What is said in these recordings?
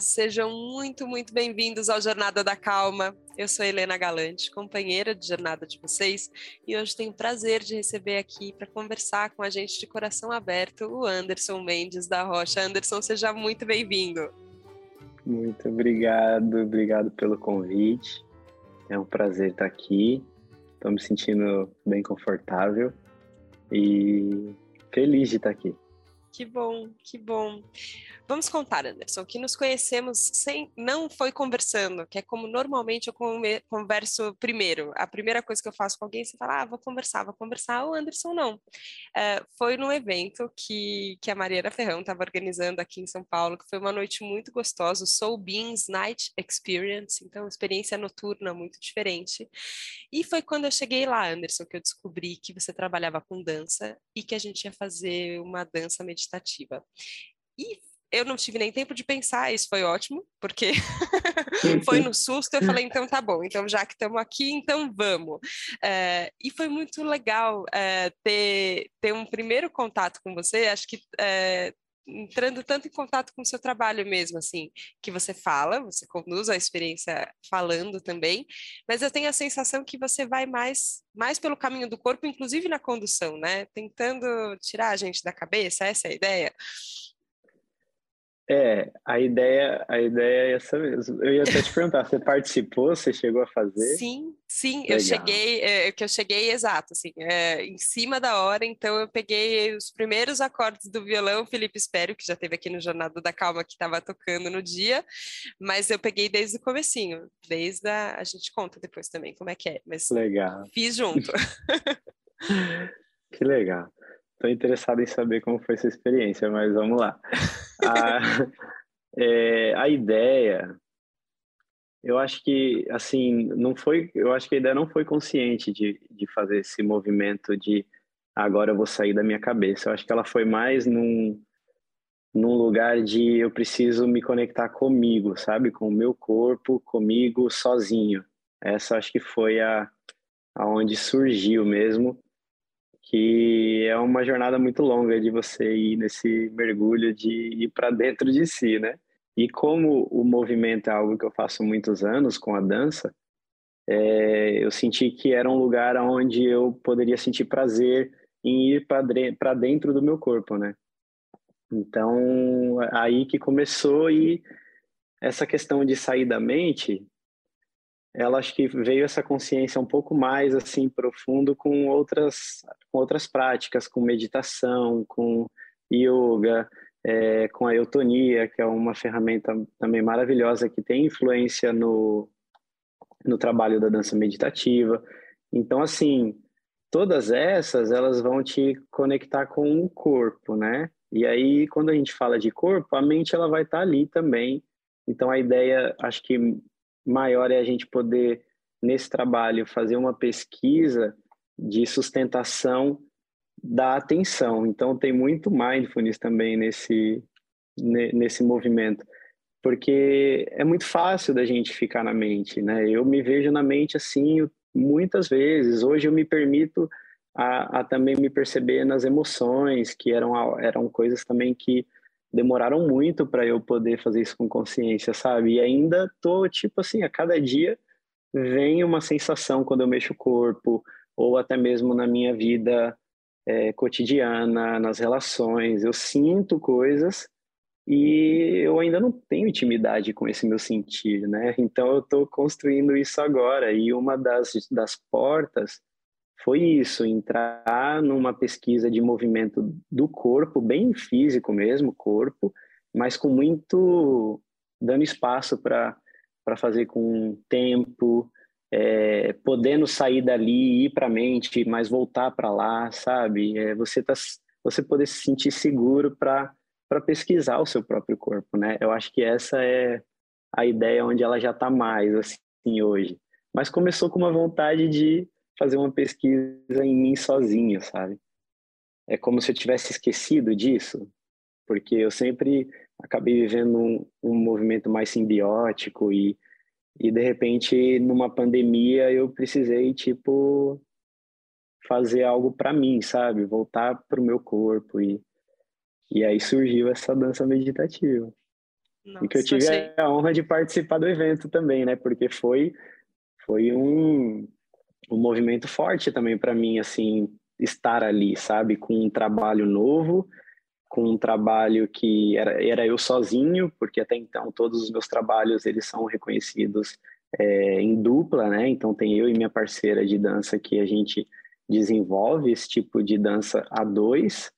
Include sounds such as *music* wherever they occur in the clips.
Sejam muito, muito bem-vindos ao Jornada da Calma. Eu sou Helena Galante, companheira de jornada de vocês, e hoje tenho o prazer de receber aqui para conversar com a gente de coração aberto o Anderson Mendes da Rocha. Anderson, seja muito bem-vindo. Muito obrigado, obrigado pelo convite. É um prazer estar aqui. Estou me sentindo bem confortável e feliz de estar aqui. Que bom, que bom. Vamos contar, Anderson, que nos conhecemos sem, não foi conversando, que é como normalmente eu converso primeiro. A primeira coisa que eu faço com alguém, você fala, ah, vou conversar, vou conversar. O Anderson não. Uh, foi num evento que, que a Mariana Ferrão estava organizando aqui em São Paulo, que foi uma noite muito gostosa, Soul Beans Night Experience, então experiência noturna muito diferente. E foi quando eu cheguei lá, Anderson, que eu descobri que você trabalhava com dança e que a gente ia fazer uma dança meditativa meditativa. E eu não tive nem tempo de pensar, isso foi ótimo, porque *laughs* foi no susto, eu falei, então tá bom, então já que estamos aqui, então vamos. É, e foi muito legal é, ter, ter um primeiro contato com você, acho que é, entrando tanto em contato com o seu trabalho mesmo, assim, que você fala, você conduz a experiência falando também, mas eu tenho a sensação que você vai mais, mais pelo caminho do corpo, inclusive na condução, né? Tentando tirar a gente da cabeça, essa é a ideia. É, a ideia, a ideia é essa mesmo. Eu ia até te perguntar, você participou, você chegou a fazer? Sim, sim, Legal. eu cheguei, é, que eu cheguei exato, assim, é, em cima da hora, então eu peguei os primeiros acordes do violão, Felipe Espério, que já teve aqui no Jornada da Calma, que estava tocando no dia, mas eu peguei desde o comecinho, desde a, a gente conta depois também como é que é, mas legal. fiz junto. *laughs* que legal. Estou interessado em saber como foi essa experiência, mas vamos lá. a, *laughs* é, a ideia, eu acho que, assim, não foi, eu acho que a ideia não foi consciente de, de fazer esse movimento de agora eu vou sair da minha cabeça. Eu acho que ela foi mais num, num lugar de eu preciso me conectar comigo, sabe? Com o meu corpo, comigo, sozinho. Essa acho que foi a aonde surgiu mesmo que é uma jornada muito longa de você ir nesse mergulho de ir para dentro de si, né? E como o movimento é algo que eu faço muitos anos com a dança, é, eu senti que era um lugar onde eu poderia sentir prazer em ir para dentro do meu corpo, né? Então, aí que começou e essa questão de sair da mente ela acho que veio essa consciência um pouco mais assim profundo com outras com outras práticas, com meditação, com yoga, é, com a eutonia, que é uma ferramenta também maravilhosa que tem influência no no trabalho da dança meditativa. Então assim, todas essas elas vão te conectar com o corpo, né? E aí quando a gente fala de corpo, a mente ela vai estar ali também. Então a ideia, acho que maior é a gente poder, nesse trabalho, fazer uma pesquisa de sustentação da atenção. Então, tem muito mindfulness também nesse, nesse movimento, porque é muito fácil da gente ficar na mente, né? Eu me vejo na mente assim muitas vezes. Hoje eu me permito a, a também me perceber nas emoções, que eram, eram coisas também que demoraram muito para eu poder fazer isso com consciência, sabe? E ainda tô tipo assim, a cada dia vem uma sensação quando eu mexo o corpo ou até mesmo na minha vida é, cotidiana, nas relações, eu sinto coisas e eu ainda não tenho intimidade com esse meu sentir, né? Então eu estou construindo isso agora e uma das, das portas foi isso, entrar numa pesquisa de movimento do corpo, bem físico mesmo, corpo, mas com muito dando espaço para fazer com tempo, é, podendo sair dali ir para a mente, mas voltar para lá, sabe? É, você tá, você poder se sentir seguro para para pesquisar o seu próprio corpo, né? Eu acho que essa é a ideia onde ela já está mais assim hoje. Mas começou com uma vontade de fazer uma pesquisa em mim sozinho, sabe? É como se eu tivesse esquecido disso, porque eu sempre acabei vivendo um, um movimento mais simbiótico e, e de repente numa pandemia eu precisei tipo fazer algo para mim, sabe? Voltar para o meu corpo e e aí surgiu essa dança meditativa. Nossa, e que eu tive achei... a honra de participar do evento também, né? Porque foi, foi um, um movimento forte também para mim, assim, estar ali, sabe? Com um trabalho novo, com um trabalho que era, era eu sozinho, porque até então todos os meus trabalhos eles são reconhecidos é, em dupla, né? Então tem eu e minha parceira de dança que a gente desenvolve esse tipo de dança a dois.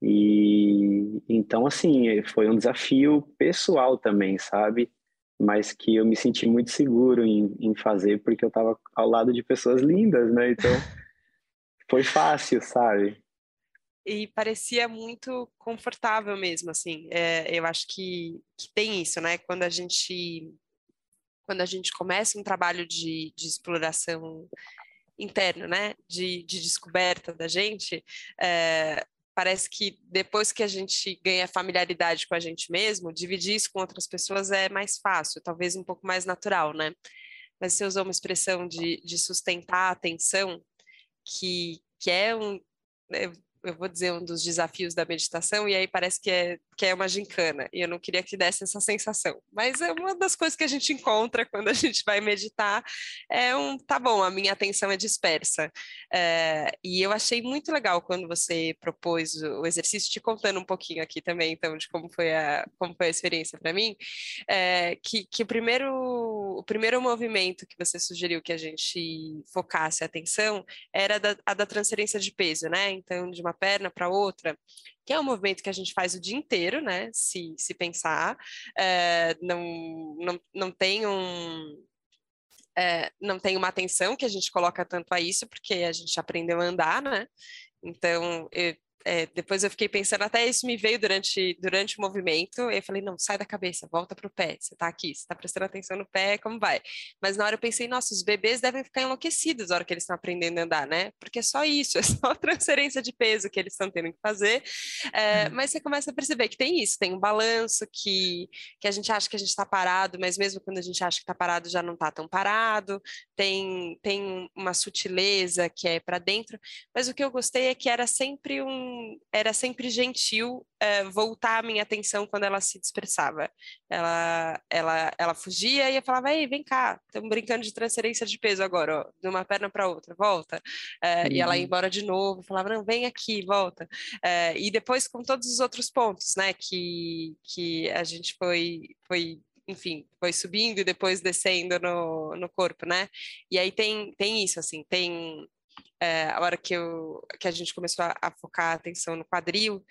E então assim foi um desafio pessoal também, sabe? Mas que eu me senti muito seguro em, em fazer porque eu estava ao lado de pessoas lindas, né? Então *laughs* foi fácil, sabe? E parecia muito confortável mesmo, assim. É, eu acho que, que tem isso, né? Quando a gente quando a gente começa um trabalho de, de exploração interno, né, de, de descoberta da gente, é, parece que depois que a gente ganha familiaridade com a gente mesmo, dividir isso com outras pessoas é mais fácil, talvez um pouco mais natural, né? Mas você usou uma expressão de, de sustentar a atenção, que, que é um. Eu vou dizer, um dos desafios da meditação, e aí parece que é, que é uma gincana, e eu não queria que desse essa sensação. Mas é uma das coisas que a gente encontra *laughs* quando a gente vai meditar, é um, tá bom, a minha atenção é dispersa. É, e eu achei muito legal quando você propôs o exercício, te contando um pouquinho aqui também, então, de como foi a, como foi a experiência para mim, é, que, que o primeiro o primeiro movimento que você sugeriu que a gente focasse a atenção era da, a da transferência de peso, né? Então, de uma perna para outra, que é um movimento que a gente faz o dia inteiro, né? Se, se pensar, é, não, não, não tem um. É, não tem uma atenção que a gente coloca tanto a isso, porque a gente aprendeu a andar, né? Então, eu, é, depois eu fiquei pensando, até isso me veio durante, durante o movimento, eu falei, não, sai da cabeça, volta para o pé, você está aqui, você está prestando atenção no pé, como vai? Mas na hora eu pensei, nossa, os bebês devem ficar enlouquecidos na hora que eles estão aprendendo a andar, né? Porque é só isso, *laughs* é só transferência de peso que eles estão tendo que fazer, é, hum. mas você começa a perceber que tem isso, tem um balanço, que, que a gente acha que a gente está parado, mas mesmo quando a gente acha que está parado, já não está tão parado, tem, tem uma sutileza que é para dentro, mas o que eu gostei é que era sempre um era sempre gentil uh, voltar a minha atenção quando ela se dispersava. Ela, ela, ela fugia e eu falava, ei, vem cá, estamos brincando de transferência de peso agora, ó, de uma perna para outra, volta. Uhum. E ela ia uhum. embora de novo, falava, não, vem aqui, volta. Uh, e depois com todos os outros pontos, né, que, que a gente foi, foi enfim, foi subindo e depois descendo no, no corpo, né? E aí tem, tem isso, assim, tem é, a hora que, eu, que a gente começou a, a focar a atenção no quadril,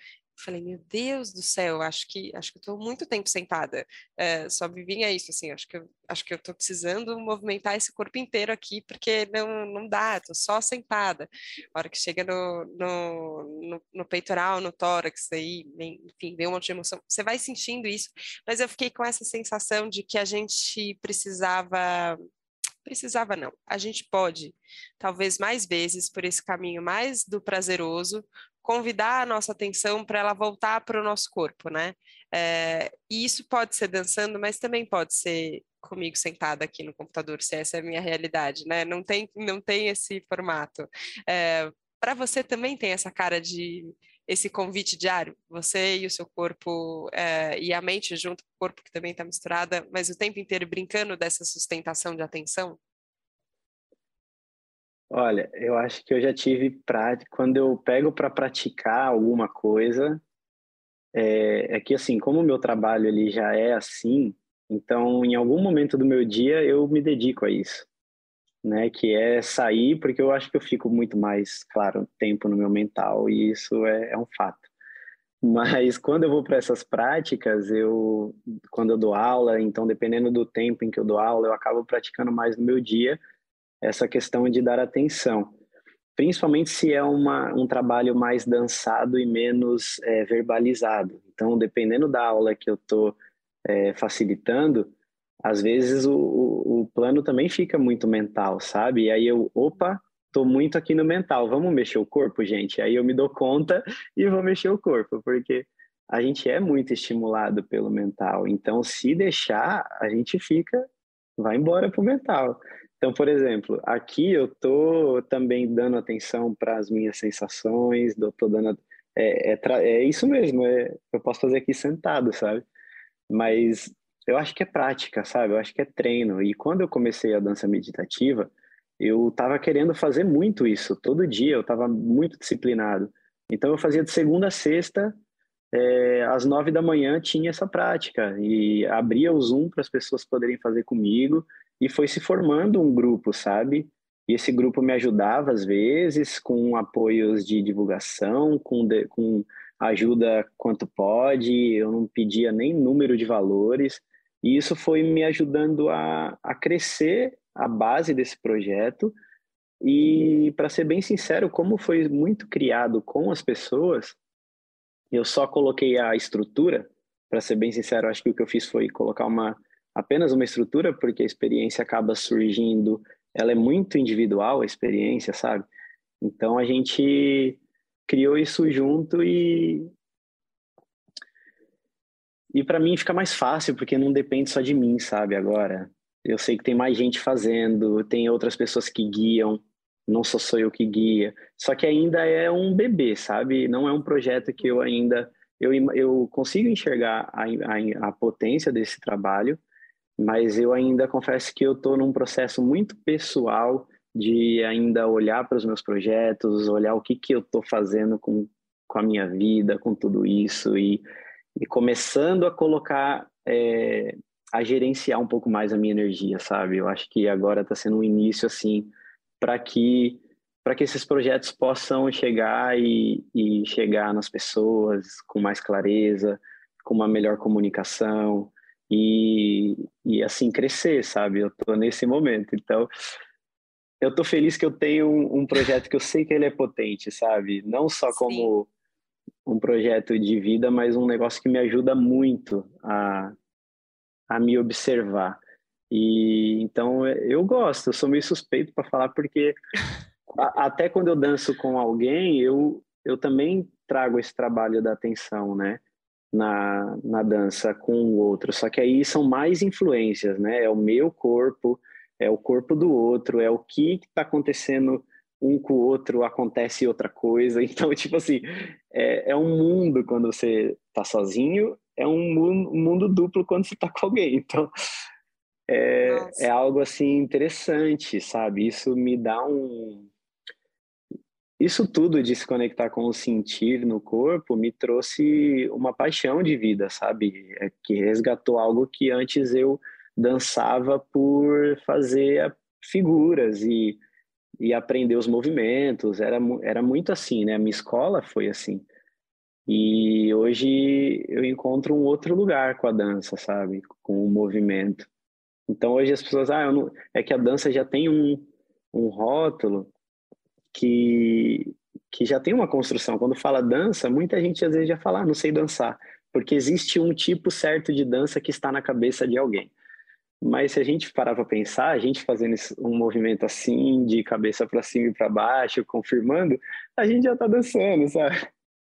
falei, meu Deus do céu, acho que acho que estou muito tempo sentada. É, só me vinha isso, assim, acho que eu, acho que eu estou precisando movimentar esse corpo inteiro aqui, porque não, não dá, estou só sentada. A hora que chega no, no, no, no peitoral, no tórax, aí, enfim, vem um monte de emoção. Você vai sentindo isso, mas eu fiquei com essa sensação de que a gente precisava Precisava não. A gente pode, talvez mais vezes, por esse caminho mais do prazeroso, convidar a nossa atenção para ela voltar para o nosso corpo, né? É, e isso pode ser dançando, mas também pode ser comigo sentada aqui no computador, se essa é a minha realidade, né? Não tem, não tem esse formato. É, para você também tem essa cara de esse convite diário, você e o seu corpo é, e a mente junto com o corpo que também está misturada, mas o tempo inteiro brincando dessa sustentação de atenção? Olha, eu acho que eu já tive prática quando eu pego para praticar alguma coisa, é, é que assim, como o meu trabalho ele já é assim, então em algum momento do meu dia eu me dedico a isso né? Que é sair, porque eu acho que eu fico muito mais, claro, tempo no meu mental e isso é, é um fato. Mas *laughs* quando eu vou para essas práticas, eu, quando eu dou aula, então dependendo do tempo em que eu dou aula, eu acabo praticando mais no meu dia essa questão de dar atenção. Principalmente se é uma, um trabalho mais dançado e menos é, verbalizado. Então, dependendo da aula que eu estou é, facilitando, às vezes o, o, o, plano também fica muito mental, sabe? E aí eu, opa, tô muito aqui no mental, vamos mexer o corpo, gente? Aí eu me dou conta e vou mexer o corpo, porque a gente é muito estimulado pelo mental. Então, se deixar, a gente fica, vai embora pro mental. Então, por exemplo, aqui eu tô também dando atenção para as minhas sensações, tô dando é, é, é, isso mesmo, é, eu posso fazer aqui sentado, sabe? Mas eu acho que é prática, sabe? Eu acho que é treino. E quando eu comecei a dança meditativa, eu estava querendo fazer muito isso. Todo dia eu estava muito disciplinado. Então eu fazia de segunda a sexta, é, às nove da manhã tinha essa prática e abria o Zoom para as pessoas poderem fazer comigo e foi se formando um grupo, sabe? E esse grupo me ajudava às vezes com apoios de divulgação, com, de, com ajuda quanto pode, eu não pedia nem número de valores. E isso foi me ajudando a, a crescer a base desse projeto. E, para ser bem sincero, como foi muito criado com as pessoas, eu só coloquei a estrutura. Para ser bem sincero, acho que o que eu fiz foi colocar uma apenas uma estrutura, porque a experiência acaba surgindo, ela é muito individual, a experiência, sabe? Então a gente criou isso junto e e para mim fica mais fácil porque não depende só de mim, sabe? Agora eu sei que tem mais gente fazendo, tem outras pessoas que guiam, não só sou eu que guia. Só que ainda é um bebê, sabe? Não é um projeto que eu ainda eu, eu consigo enxergar a, a, a potência desse trabalho, mas eu ainda confesso que eu estou num processo muito pessoal de ainda olhar para os meus projetos, olhar o que, que eu estou fazendo com, com a minha vida, com tudo isso, e, e começando a colocar, é, a gerenciar um pouco mais a minha energia, sabe? Eu acho que agora está sendo um início, assim, para que para que esses projetos possam chegar e, e chegar nas pessoas com mais clareza, com uma melhor comunicação, e, e assim crescer, sabe? Eu tô nesse momento. Então, eu tô feliz que eu tenho um, um, projeto que eu sei que ele é potente, sabe? Não só Sim. como um projeto de vida, mas um negócio que me ajuda muito a, a me observar. E então eu gosto, eu sou meio suspeito para falar porque a, até quando eu danço com alguém, eu eu também trago esse trabalho da atenção, né? Na, na dança com o outro. Só que aí são mais influências, né? É o meu corpo, é o corpo do outro, é o que está acontecendo um com o outro, acontece outra coisa. *laughs* Então, tipo assim, é, é um mundo quando você está sozinho, é um mundo, um mundo, duplo quando você está *laughs* com alguém. Então, é, é algo assim interessante, sabe? Isso me dá um. Isso tudo de se conectar com o sentir no corpo me trouxe uma paixão de vida, sabe? É que resgatou algo que antes eu dançava por fazer figuras e, e aprender os movimentos. Era, era muito assim, né? A minha escola foi assim. E hoje eu encontro um outro lugar com a dança, sabe? Com o movimento. Então hoje as pessoas, ah, não... é que a dança já tem um, um rótulo que, que já tem uma construção. Quando fala dança, muita gente às vezes já fala, ah, não sei dançar, porque existe um tipo certo de dança que está na cabeça de alguém. Mas se a gente parar para pensar, a gente fazendo um movimento assim, de cabeça para cima e para baixo, confirmando, a gente já está dançando, sabe?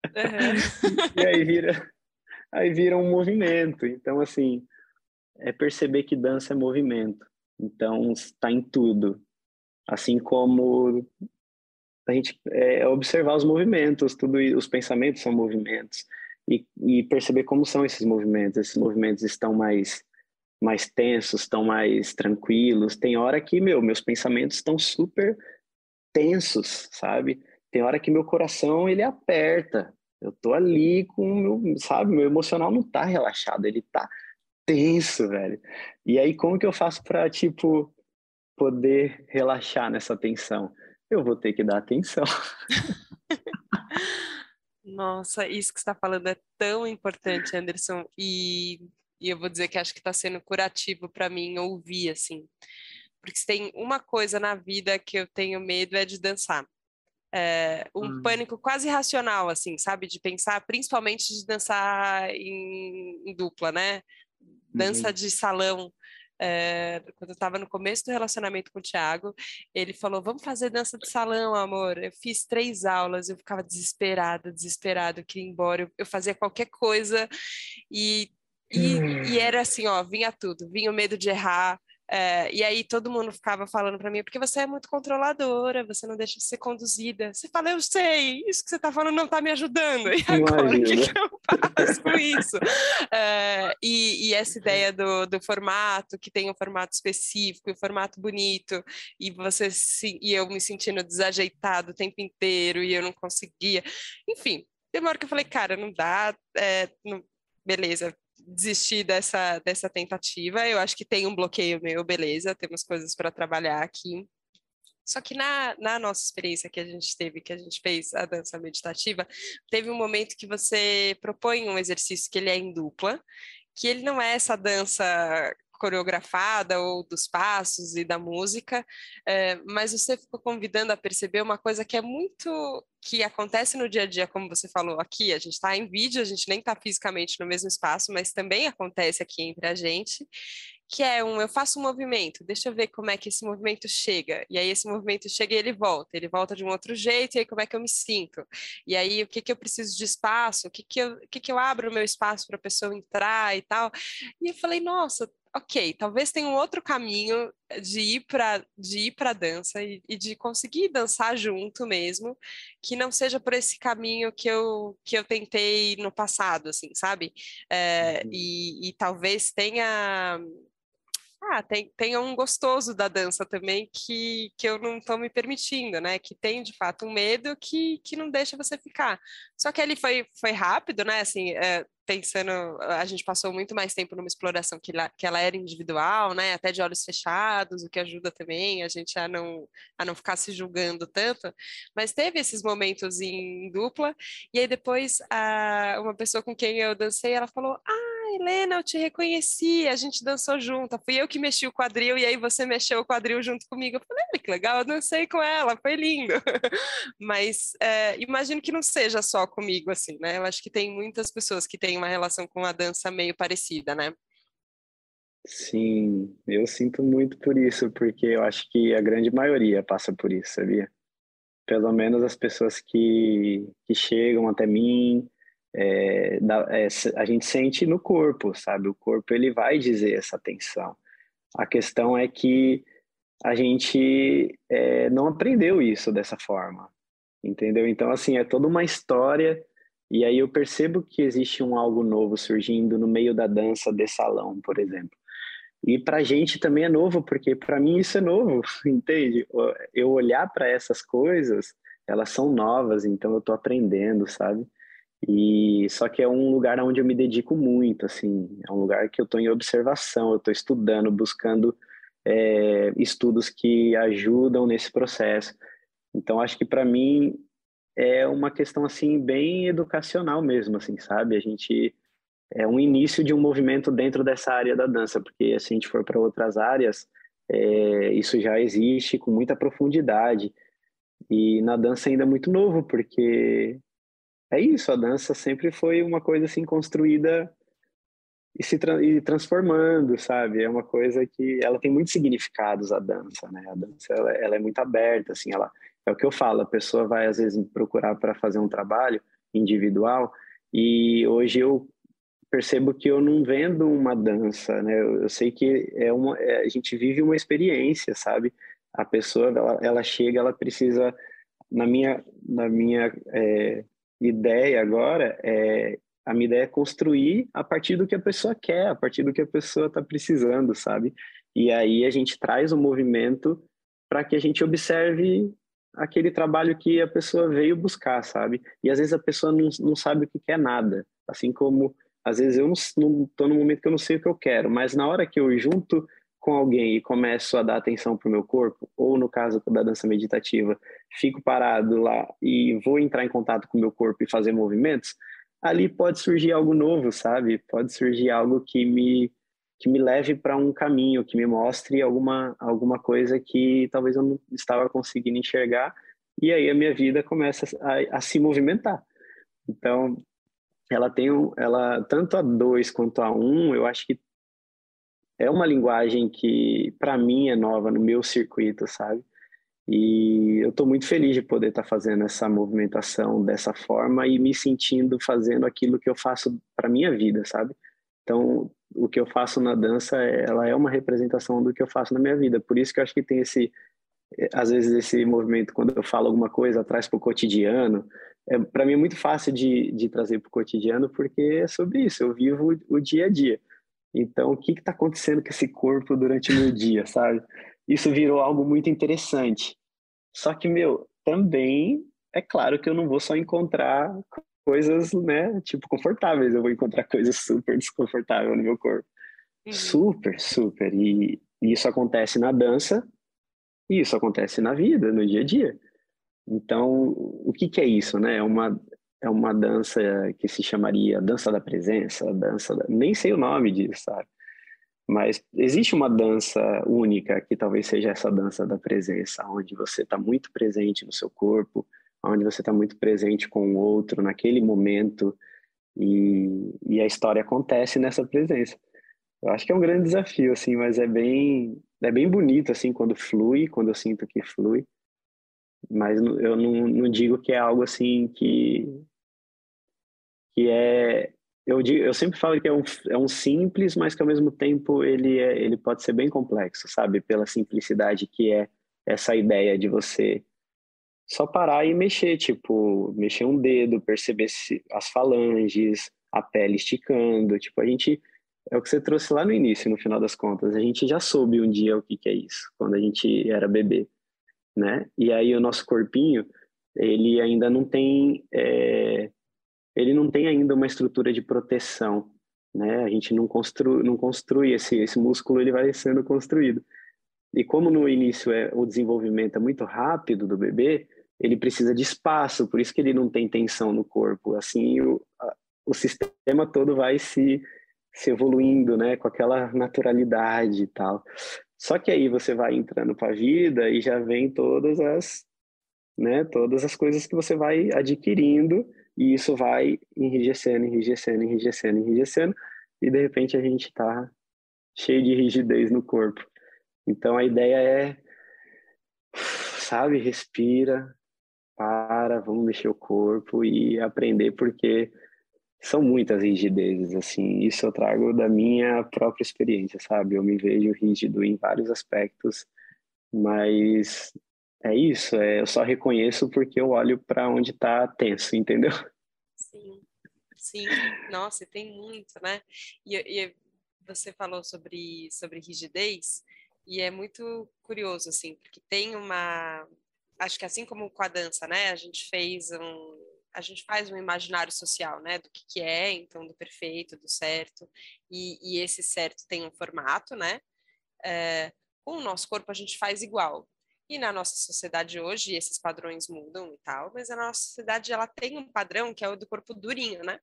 Uhum. e aí vira, aí vira um movimento. Então, assim, é perceber que dança é movimento. Então, está em tudo. Assim como a gente é, observar os movimentos, tudo os pensamentos são movimentos e, e perceber como são esses movimentos. Esses movimentos estão mais mais tensos, estão mais tranquilos. Tem hora que, meu, meus pensamentos estão super tensos, sabe? Tem hora que meu coração ele aperta. Eu tô ali com meu, sabe, meu emocional não tá relaxado, ele tá tenso, velho. E aí como que eu faço para tipo poder relaxar nessa tensão? Eu vou ter que dar atenção. *laughs* Nossa, isso que você está falando é tão importante, Anderson. E e eu vou dizer que acho que está sendo curativo para mim ouvir, assim. Porque se tem uma coisa na vida que eu tenho medo é de dançar. É, um hum. pânico quase racional, assim, sabe? De pensar, principalmente de dançar em, em dupla, né? Dança uhum. de salão. É, quando eu estava no começo do relacionamento com o Thiago, ele falou: Vamos fazer dança de salão, amor. Eu fiz três aulas, eu ficava desesperada, desesperada, eu queria ir embora, eu, eu fazia qualquer coisa e e, e, era assim, ó, vinha tudo, vinha o medo de errar, É, e aí todo mundo ficava falando para mim, porque você é muito controladora, você não deixa de ser conduzida. Você fala, eu sei, isso que você está falando não está me ajudando. *laughs* E agora, o que, que, eu faço com isso? É, e, e, essa ideia do, do formato, que tem um formato específico, um formato bonito, e você se, e eu me sentindo desajeitado o tempo inteiro, e eu não conseguia. Enfim, demora que eu falei, cara, não dá, é, não, beleza, desistir dessa, dessa tentativa. Eu acho que tem um bloqueio meu, beleza, temos coisas para trabalhar aqui. Só que na, na nossa experiência que a gente teve, que a gente fez a dança meditativa, teve um momento que você propõe um exercício que ele é em dupla, que ele não é essa dança coreografada ou dos passos e da música, é, mas você ficou convidando a perceber uma coisa que é muito que acontece no dia a dia, como você falou aqui, a gente está em vídeo, a gente nem está fisicamente no mesmo espaço, mas também acontece aqui entre a gente, que é um, eu faço um movimento, deixa eu ver como é que esse movimento chega, e aí esse movimento chega e ele volta, ele volta de um outro jeito, e aí como é que eu me sinto, e aí o que que eu preciso de espaço, o que que eu, o que que eu abro o meu espaço para a pessoa entrar e tal, e eu falei, nossa, ok, talvez tenha um outro caminho de ir para de ir para dança e, e, de conseguir dançar junto mesmo, que não seja por esse caminho que eu que eu tentei no passado, assim, sabe? É, uhum. e, e talvez tenha ah, tem, tem um gostoso da dança também que, que eu não estou me permitindo, né? Que tem de fato um medo que, que não deixa você ficar. Só que ele foi, foi rápido, né? Assim, é, pensando, a gente passou muito mais tempo numa exploração que, ela, que ela era individual, né? Até de olhos fechados, o que ajuda também a gente a não, a não ficar se julgando tanto. Mas teve esses momentos em dupla, e aí depois a, uma pessoa com quem eu dancei, ela falou: Ah, Helena, eu te reconheci, a gente dançou junto. Fui eu que mexi o quadril e aí você mexeu o quadril junto comigo. Eu falei, que legal, eu dancei com ela, foi lindo. *laughs* Mas é, imagino que não seja só comigo, assim, né? Eu acho que tem muitas pessoas que têm uma relação com a dança meio parecida, né? Sim, eu sinto muito por isso, porque eu acho que a grande maioria passa por isso, sabia? Pelo menos as pessoas que, que chegam até mim, é, a gente sente no corpo, sabe? O corpo ele vai dizer essa tensão. A questão é que a gente é, não aprendeu isso dessa forma, entendeu? Então, assim, é toda uma história. E aí eu percebo que existe um algo novo surgindo no meio da dança de salão, por exemplo. E para a gente também é novo, porque para mim isso é novo, *laughs* entende? Eu olhar para essas coisas, elas são novas, então eu estou aprendendo, sabe? E só que é um lugar onde eu me dedico muito, assim, é um lugar que eu estou em observação, eu estou estudando, buscando é, estudos que ajudam nesse processo. Então, acho que para mim é uma questão assim bem educacional mesmo, assim, sabe? A gente é um início de um movimento dentro dessa área da dança, porque se a gente for para outras áreas, é, isso já existe com muita profundidade. E na dança ainda é muito novo, porque é isso, a dança sempre foi uma coisa assim construída e se tra e transformando, sabe? É uma coisa que ela tem muitos significados a dança, né? A dança ela, ela é muito aberta, assim, ela é o que eu falo, a pessoa vai às vezes procurar para fazer um trabalho individual e hoje eu percebo que eu não vendo uma dança, né? Eu, eu sei que é uma é, a gente vive uma experiência, sabe? A pessoa ela, ela chega, ela precisa na minha na minha é, ideia agora é a minha ideia é construir a partir do que a pessoa quer, a partir do que a pessoa está precisando, sabe? E aí a gente traz o movimento para que a gente observe aquele trabalho que a pessoa veio buscar, sabe? E às vezes a pessoa não, não sabe o que quer nada, assim como às vezes eu não estou no momento que eu não sei o que eu quero, mas na hora que eu junto com alguém e começo a dar atenção para o meu corpo, ou no caso da dança meditativa, fico parado lá e vou entrar em contato com o meu corpo e fazer movimentos, ali pode surgir algo novo, sabe? Pode surgir algo que me que me leve para um caminho, que me mostre alguma alguma coisa que talvez eu não estava conseguindo enxergar, e aí a minha vida começa a, a se movimentar. Então, ela tem um, ela tanto a dois quanto a um, eu acho que é uma linguagem que para mim é nova no meu circuito, sabe? E eu estou muito feliz de poder estar tá fazendo essa movimentação dessa forma e me sentindo fazendo aquilo que eu faço para minha vida, sabe? Então, o que eu faço na dança, ela é uma representação do que eu faço na minha vida. Por isso que eu acho que tem esse, às vezes esse movimento quando eu falo alguma coisa traz para o cotidiano. É, para mim é muito fácil de, de trazer para o cotidiano porque é sobre isso. Eu vivo o, o dia a dia. Então, o que está acontecendo com esse corpo durante o meu dia, *laughs* sabe? Isso virou algo muito interessante. Só que, meu, também é claro que eu não vou só encontrar coisas, né, tipo, confortáveis, eu vou encontrar coisas super desconfortáveis no meu corpo. Uhum. Super, super. E, e isso acontece na dança, e isso acontece na vida, no dia a dia. Então, o que, que é isso, né? É uma, é uma dança que se chamaria dança da presença, dança da... nem sei o nome disso, sabe? Mas existe uma dança única que talvez seja essa dança da presença, onde você está muito presente no seu corpo, onde você está muito presente com o outro naquele momento e, e a história acontece nessa presença. Eu acho que é um grande desafio, assim, mas é bem, é bem bonito, assim, quando flui, quando eu sinto que flui. Mas eu não, não digo que é algo, assim, que, que é... Eu, digo, eu sempre falo que é um, é um simples, mas que ao mesmo tempo ele, é, ele pode ser bem complexo, sabe? Pela simplicidade que é essa ideia de você só parar e mexer, tipo, mexer um dedo, perceber as falanges, a pele esticando, tipo, a gente é o que você trouxe lá no início, no final das contas. A gente já soube um dia o que, que é isso, quando a gente era bebê, né? E aí o nosso corpinho, ele ainda não tem, é, ele não tem ainda uma estrutura de proteção, né? A gente não construi, não construi esse, esse músculo, ele vai sendo construído. E como no início é o desenvolvimento é muito rápido do bebê, ele precisa de espaço, por isso que ele não tem tensão no corpo. Assim, o, a, o sistema todo vai se se evoluindo, né, com aquela naturalidade e tal. Só que aí você vai entrando para a vida e já vem todas as, né, todas as coisas que você vai adquirindo e isso vai enrijecendo, enrijecendo, enrijecendo, enrijecendo e de repente a gente está cheio de rigidez no corpo. Então a ideia é, sabe, respira, para, vamos mexer o corpo e aprender porque são muitas rigidezes, assim, isso eu trago da minha própria experiência, sabe? Eu me vejo rígido em vários aspectos, mas é isso, é, eu só reconheço porque eu olho para onde está tenso, entendeu? Sim, sim, nossa, tem muito, né? E, e você falou sobre, sobre rigidez, e é muito curioso, assim, porque tem uma. Acho que assim como com a dança, né? A gente fez um, a gente faz um imaginário social, né, do que, que é, então, do perfeito, do certo, e, e esse certo tem um formato, né, é, com o nosso corpo a gente faz igual. E na nossa sociedade hoje, esses padrões mudam e tal, mas a nossa sociedade, ela tem um padrão que é o do corpo durinho, né,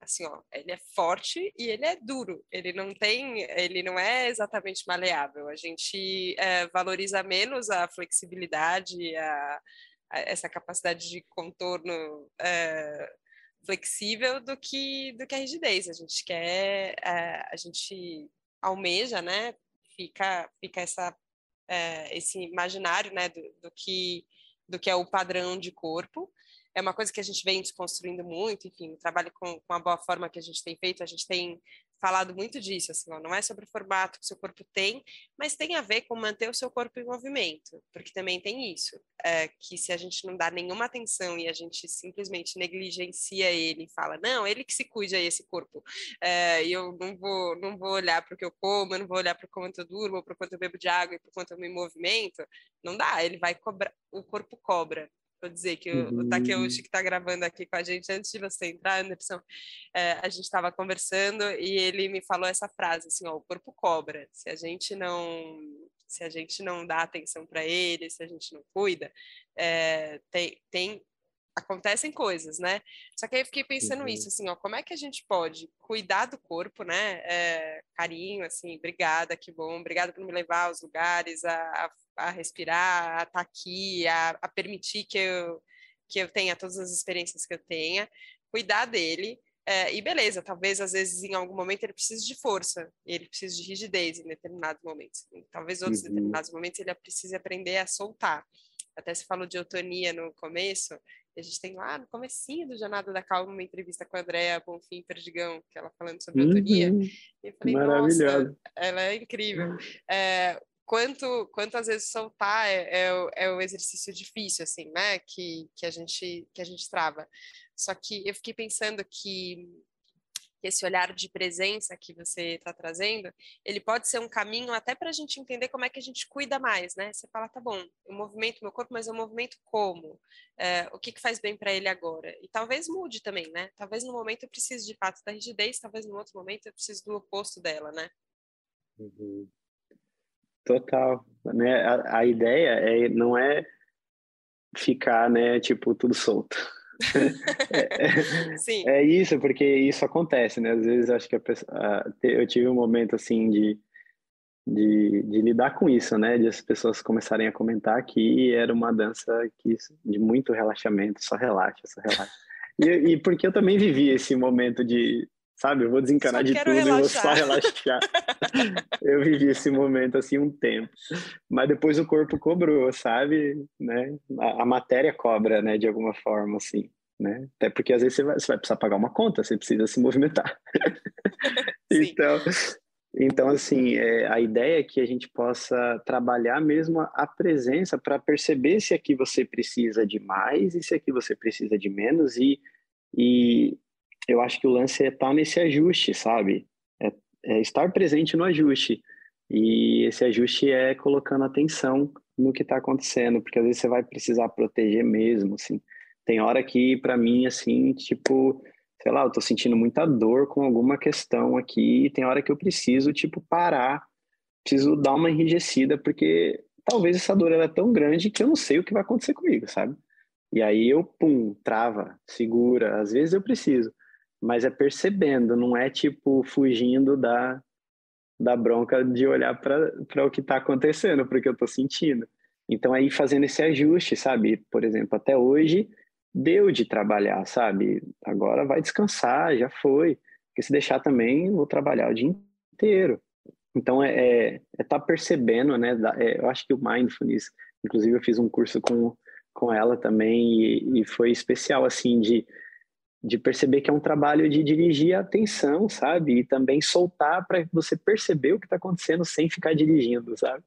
assim, ó, ele é forte e ele é duro, ele não tem, ele não é exatamente maleável, a gente é, valoriza menos a flexibilidade, a, essa capacidade de contorno é, flexível do que do que a rigidez. A gente quer, é, a gente almeja, né? Fica fica essa é, esse imaginário, né? Do, do, que do que é o padrão de corpo. É uma coisa que a gente vem desconstruindo muito, enfim, o trabalho com, com a boa forma que a gente tem feito, a gente tem falado muito disso, assim, ó, não é sobre o formato que o seu corpo tem, mas tem a ver com manter o seu corpo em movimento, porque também tem isso, é, que se a gente não dá nenhuma atenção e a gente simplesmente negligencia ele e fala, não, ele que se cuide esse corpo, é, e eu não vou, não vou olhar para o que eu como, eu não vou olhar para o quanto eu durmo, para o quanto eu bebo de água e para o quanto eu me movimento, não dá, ele vai cobrar, o corpo cobra, Vou dizer que o, o Takeuchi, que está gravando aqui com a gente, antes de você entrar, Anderson, é, a gente estava conversando e ele me falou essa frase, assim, ó, o corpo cobra. Se a gente não se a gente não dá atenção para ele, se a gente não cuida, é, tem, tem acontecem coisas, né? Só que aí eu fiquei pensando uhum. isso, assim, ó, como é que a gente pode cuidar do corpo, né? É, carinho, assim, obrigada, que bom, obrigada por me levar aos lugares, a, a respirar, a estar tá aqui, a, a, permitir que eu, que eu tenha todas as experiências que eu tenha, cuidar dele, é, e beleza, talvez às vezes em algum momento ele precise de força, ele precise de rigidez em determinados momentos, talvez outros uhum. determinados momentos ele precise aprender a soltar. Até se falou de autonia no começo, A gente tem lá no comecinho do Jornada da Calma uma entrevista com a Andrea Bonfim Perdigão, que ela falando sobre uhum. autoria. E eu falei, nossa, ela é incrível. É, quanto, às vezes soltar é, é, é o exercício difícil, assim, né? Que, que, a gente, que a gente trava. Só que eu fiquei pensando que esse olhar de presença que você está trazendo, ele pode ser um caminho até para a gente entender como é que a gente cuida mais, né? Você fala, tá bom, eu movimento meu corpo, mas eu movimento como? É, o que, que faz bem para ele agora? E talvez mude também, né? Talvez no momento eu precise de fato da rigidez, talvez no outro momento eu precise do oposto dela, né? Uhum. Total, né? A, a ideia é, não é ficar, né, tipo, tudo solto *laughs* é, é, isso, porque isso acontece, né? Às vezes acho que pessoa, eu tive um momento assim de, de, de, lidar com isso, né? De as pessoas começarem a comentar que era uma dança que, de muito relaxamento, só relaxa, só relaxa. E, e porque eu também vivi esse momento de, sabe, eu vou desencanar de tudo relaxar. e vou só relaxar. *laughs* eu vivi esse momento assim um tempo, mas depois o corpo cobrou, sabe, né? A, a, matéria cobra, né, de alguma forma, assim, né? Até porque às vezes você vai, você vai precisar pagar uma conta, você precisa se movimentar. *laughs* então, então assim, é, a ideia é que a gente possa trabalhar mesmo a, a presença para perceber se aqui você precisa de mais e se aqui você precisa de menos e e eu acho que o lance é estar tá nesse ajuste, sabe? É, é estar presente no ajuste. E esse ajuste é colocando atenção no que está acontecendo, porque às vezes você vai precisar proteger mesmo, assim. Tem hora que, para mim, assim, tipo, sei lá, eu tô sentindo muita dor com alguma questão aqui, e tem hora que eu preciso, tipo, parar, preciso dar uma enrijecida, porque talvez essa dor ela é tão grande que eu não sei o que vai acontecer comigo, sabe? E aí eu, pum, trava, segura, às vezes eu preciso mas é percebendo, não é tipo fugindo da, da bronca de olhar para o que está acontecendo, porque eu estou sentindo. Então, aí fazendo esse ajuste, sabe? Por exemplo, até hoje deu de trabalhar, sabe? Agora vai descansar, já foi. Porque se deixar também, vou trabalhar o dia inteiro. Então, é estar é, é tá percebendo, né? É, eu acho que o Mindfulness, inclusive eu fiz um curso com, com ela também e, e foi especial, assim, de de perceber que é um trabalho de dirigir a atenção, sabe? E também soltar para você perceber o que está acontecendo sem ficar dirigindo, sabe?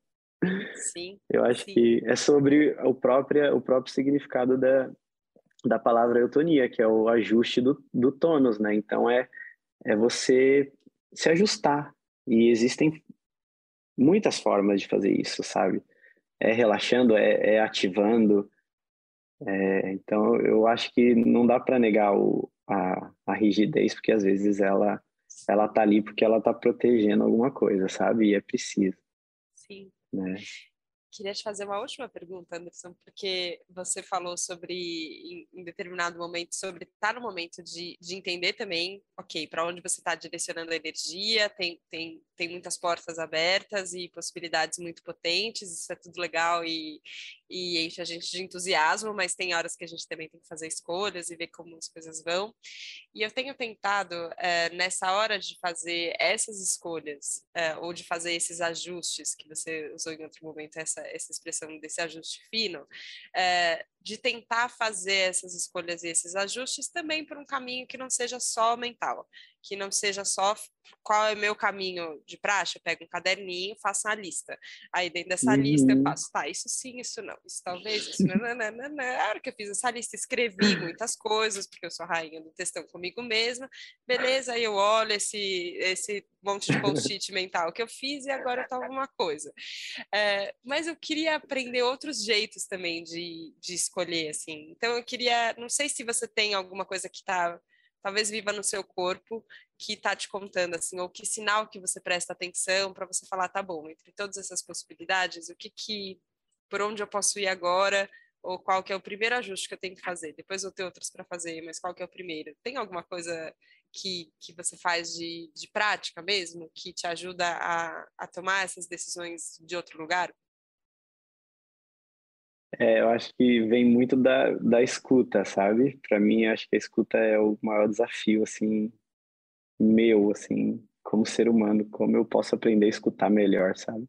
Sim. Eu acho sim. que é sobre o próprio, o próprio significado da, da palavra eutonia, que é o ajuste do, do tônus, né? Então é, é você se ajustar. E existem muitas formas de fazer isso, sabe? É relaxando, é, é ativando, é, então, eu acho que não dá para negar o, a, a, rigidez, porque às vezes ela ela tá ali porque ela tá protegendo alguma coisa, sabe? E é preciso. Sim. Né? Queria te fazer uma última pergunta, Anderson, porque você falou sobre, em, determinado momento, sobre estar no momento de, de entender também, ok, para onde você está direcionando a energia, tem, tem, tem muitas portas abertas e possibilidades muito potentes, isso é tudo legal e, e enche a gente de entusiasmo, mas tem horas que a gente também tem que fazer escolhas e ver como as coisas vão. E eu tenho tentado, é, nessa hora de fazer essas escolhas, é, ou de fazer esses ajustes, que você usou em outro momento essa, essa expressão desse ajuste fino, é, de tentar fazer essas escolhas e esses ajustes também por um caminho que não seja só mental, que não seja só qual é o meu caminho de praxe, eu pego um caderninho, faço uma lista. Aí dentro dessa uhum. lista eu faço, tá, isso sim, isso não, isso talvez, isso não, não, não, não, não. A hora que eu fiz essa lista, escrevi muitas coisas, porque eu sou rainha do textão comigo mesma, beleza, aí eu olho esse, esse monte de post-it *laughs* mental que eu fiz e agora tá alguma coisa. É, mas eu queria aprender outros jeitos também de, de escolher, assim. Então eu queria, não sei se você tem alguma coisa que tá talvez viva no seu corpo que está te contando assim, ou que sinal que você presta atenção para você falar, tá bom, entre todas essas possibilidades, o que que por onde eu posso ir agora, ou qual que é o primeiro ajuste que eu tenho que fazer? Depois eu tenho outros para fazer, mas qual que é o primeiro? Tem alguma coisa que, que você faz de, de prática mesmo, que te ajuda a, a tomar essas decisões de outro lugar? É, eu acho que vem muito da, da escuta, sabe? Para mim, acho que a escuta é o maior desafio, assim, meu, assim, como ser humano, como eu posso aprender a escutar melhor, sabe?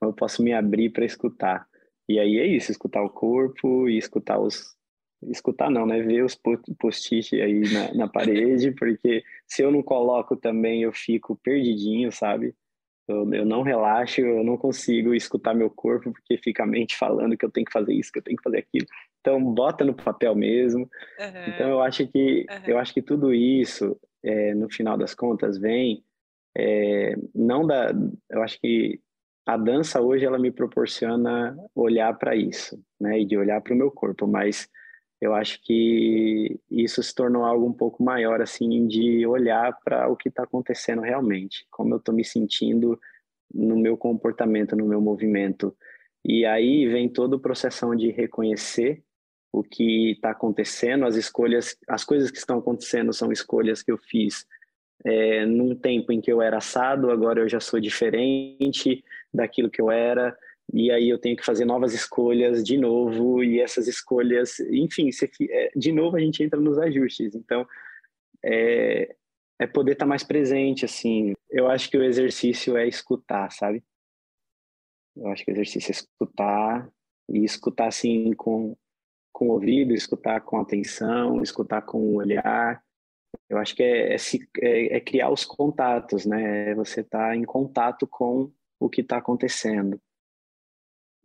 Como eu posso me abrir para escutar. E aí é isso, escutar o corpo e escutar os, escutar não, né? Ver os post-it aí na, na parede, porque se eu não coloco também eu fico perdidinho, sabe? Eu, eu não relaxo, eu não consigo escutar meu corpo porque fica a mente falando que eu tenho que fazer isso, que eu tenho que fazer aquilo. Então bota no papel mesmo. Uhum. Então eu acho que uhum. eu acho que tudo isso, é, no final das contas, vem é, não da. Eu acho que a dança hoje ela me proporciona olhar para isso, né, e de olhar para o meu corpo, mas eu acho que isso se tornou algo um pouco maior, assim, de olhar para o que está acontecendo realmente, como eu estou me sentindo no meu comportamento, no meu movimento. E aí vem todo o processo de reconhecer o que está acontecendo, as escolhas, as coisas que estão acontecendo são escolhas que eu fiz é, num tempo em que eu era assado, agora eu já sou diferente daquilo que eu era e aí eu tenho que fazer novas escolhas de novo, e essas escolhas, enfim, você, é, de novo a gente entra nos ajustes. Então, é, é poder estar tá mais presente, assim. Eu acho que o exercício é escutar, sabe? Eu acho que o exercício é escutar, e escutar, assim, com, com o ouvido, escutar com atenção, escutar com o olhar. Eu acho que é, é, é, é criar os contatos, né? É você estar tá em contato com o que está acontecendo.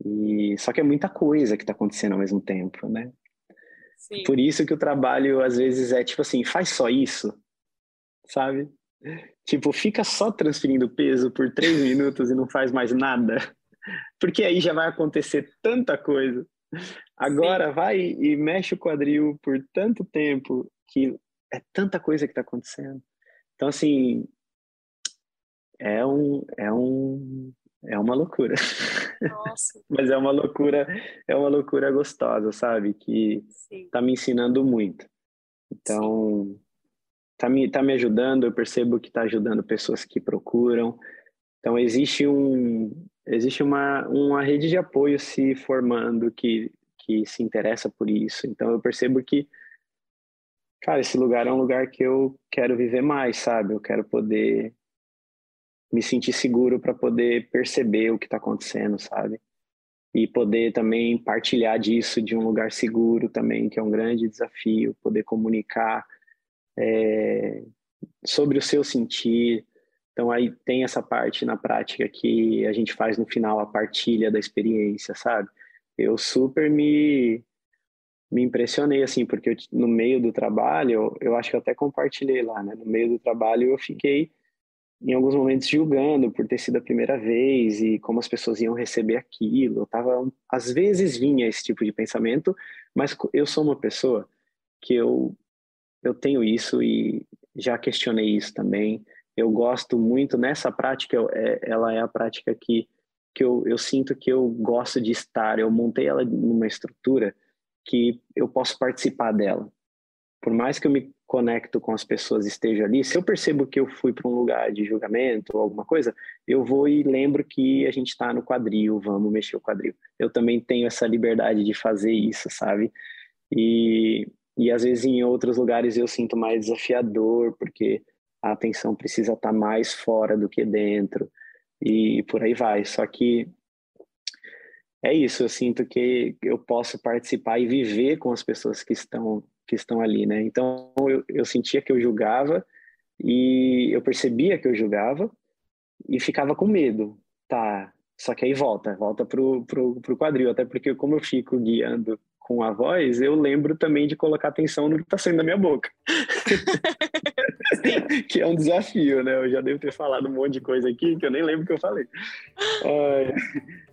E só que é muita coisa que está acontecendo ao mesmo tempo, né? Sim. Por isso que o trabalho às vezes é tipo assim, faz só isso, sabe? Tipo, fica só transferindo peso por três *laughs* minutos e não faz mais nada, porque aí já vai acontecer tanta coisa. Agora Sim. vai e mexe o quadril por tanto tempo que é tanta coisa que está acontecendo. Então assim, é um é um é uma loucura. Nossa. *laughs* Mas é uma loucura, é uma loucura gostosa, sabe? Que Sim. tá me ensinando muito. Então, tá me, tá me ajudando, eu percebo que tá ajudando pessoas que procuram. Então, existe um existe uma, uma rede de apoio se formando que, que se interessa por isso. Então, eu percebo que cara, esse lugar é um lugar que eu quero viver mais, sabe? Eu quero poder me sentir seguro para poder perceber o que está acontecendo, sabe? E poder também partilhar disso de um lugar seguro também, que é um grande desafio, poder comunicar é, sobre o seu sentir. Então aí tem essa parte na prática que a gente faz no final a partilha da experiência, sabe? Eu super me me impressionei assim, porque eu, no meio do trabalho, eu, eu acho que eu até compartilhei lá, né? No meio do trabalho eu fiquei em alguns momentos julgando por ter sido a primeira vez e como as pessoas iam receber aquilo. Eu tava, às vezes vinha esse tipo de pensamento, mas eu sou uma pessoa que eu eu tenho isso e já questionei isso também. Eu gosto muito nessa prática, é, ela é a prática que que eu, eu sinto que eu gosto de estar. Eu montei ela numa estrutura que eu posso participar dela. Por mais que eu me conecto com as pessoas esteja ali, se eu percebo que eu fui para um lugar de julgamento ou alguma coisa, eu vou e lembro que a gente está no quadril, vamos mexer o quadril. Eu também tenho essa liberdade de fazer isso, sabe? E, e às vezes em outros lugares eu sinto mais desafiador, porque a atenção precisa estar tá mais fora do que dentro, e por aí vai. Só que é isso, eu sinto que eu posso participar e viver com as pessoas que estão que estão ali, né? Então eu, eu sentia que eu julgava e eu percebia que eu julgava e ficava com medo, tá? Só que aí volta, volta pro, pro, pro quadril, até porque como eu fico guiando com a voz, eu lembro também de colocar atenção no que está saindo da minha boca. *laughs* que é um desafio, né? Eu já devo ter falado um monte de coisa aqui que eu nem lembro o que eu falei.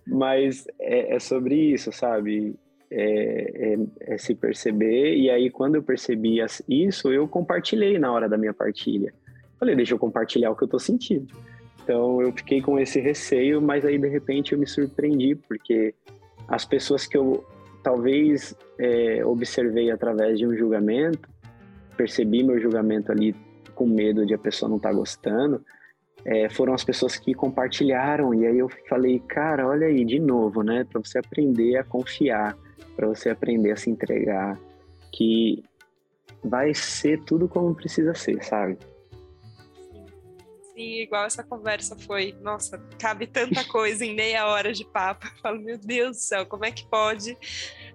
mas é, é sobre isso, sabe? É, é, é, se perceber. E aí, quando eu percebi isso, eu compartilhei na hora da minha partilha. Falei, deixa eu compartilhar o que eu tô sentindo. Então, eu fiquei com esse receio, mas aí, de repente, eu me surpreendi, porque as pessoas que eu talvez é, observei através de um julgamento, percebi meu julgamento ali com medo de a pessoa não estar tá gostando, é, foram as pessoas que compartilharam. E aí eu falei, cara, olha aí, de novo, né? Para você aprender a confiar para você aprender a se entregar, que vai ser tudo como precisa ser, sabe? Sim, igual essa conversa foi. Nossa, cabe tanta coisa em meia hora de papo. Eu falo, meu Deus do céu, como é que pode?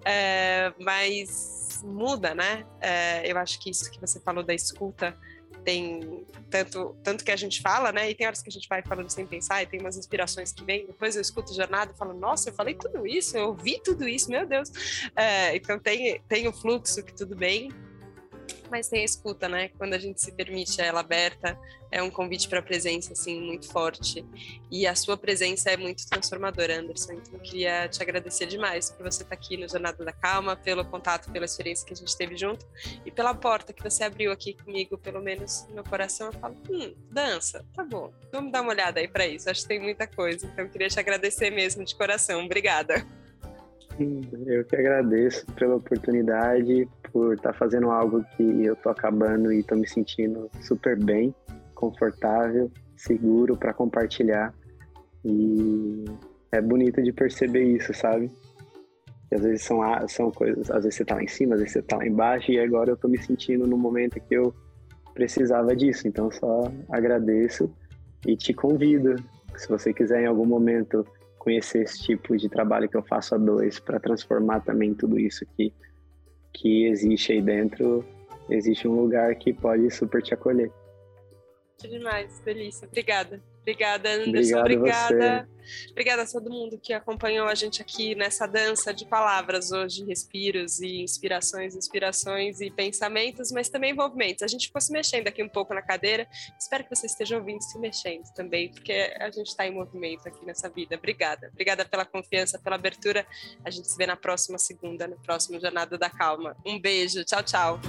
é, mas muda, né? É, eu acho que isso que você falou da escuta tem tanto, tanto que a gente fala, né? E tem horas que a gente vai falando sem pensar, e tem umas inspirações que vêm. Depois eu escuto jornada e falo, nossa, eu falei tudo isso, eu ouvi tudo isso, meu Deus. É, então tem, tem o fluxo que tudo bem, mas tem a escuta, né? Quando a gente se permite ela aberta, é um convite para presença, assim, muito forte. E a sua presença é muito transformadora, Anderson. Então, eu queria te agradecer demais por você estar aqui no Jornada da Calma, pelo contato, pela experiência que a gente teve junto e pela porta que você abriu aqui comigo, pelo menos no meu coração. Eu falo, hum, dança, tá bom. Vamos dar uma olhada aí para isso. Acho que tem muita coisa. Então, eu queria te agradecer mesmo de coração. Obrigada. Eu que agradeço pela oportunidade, por estar tá fazendo algo que eu tô acabando e tô me sentindo super bem, confortável, seguro para compartilhar. E é bonito de perceber isso, sabe? Que às vezes são, são coisas, às vezes você tá lá em cima, às vezes você tá lá embaixo, e agora eu tô me sentindo no momento que eu precisava disso. Então só agradeço e te convido, se você quiser em algum momento conhecer esse tipo de trabalho que eu faço a dois para transformar também tudo isso que que existe aí dentro, existe um lugar que pode super te acolher. Demais, delícia. Obrigada. Obrigada, Anderson. Obrigado obrigada. Você. Obrigada a todo mundo que acompanhou a gente aqui nessa dança de palavras hoje, respiros e inspirações, inspirações e pensamentos, mas também envolvimentos. A gente ficou se mexendo aqui um pouco na cadeira. Espero que você esteja ouvindo se mexendo também, porque a gente está em movimento aqui nessa vida. Obrigada. Obrigada pela confiança, pela abertura. A gente se vê na próxima segunda, no próximo Jornada da Calma. Um beijo. Tchau, tchau.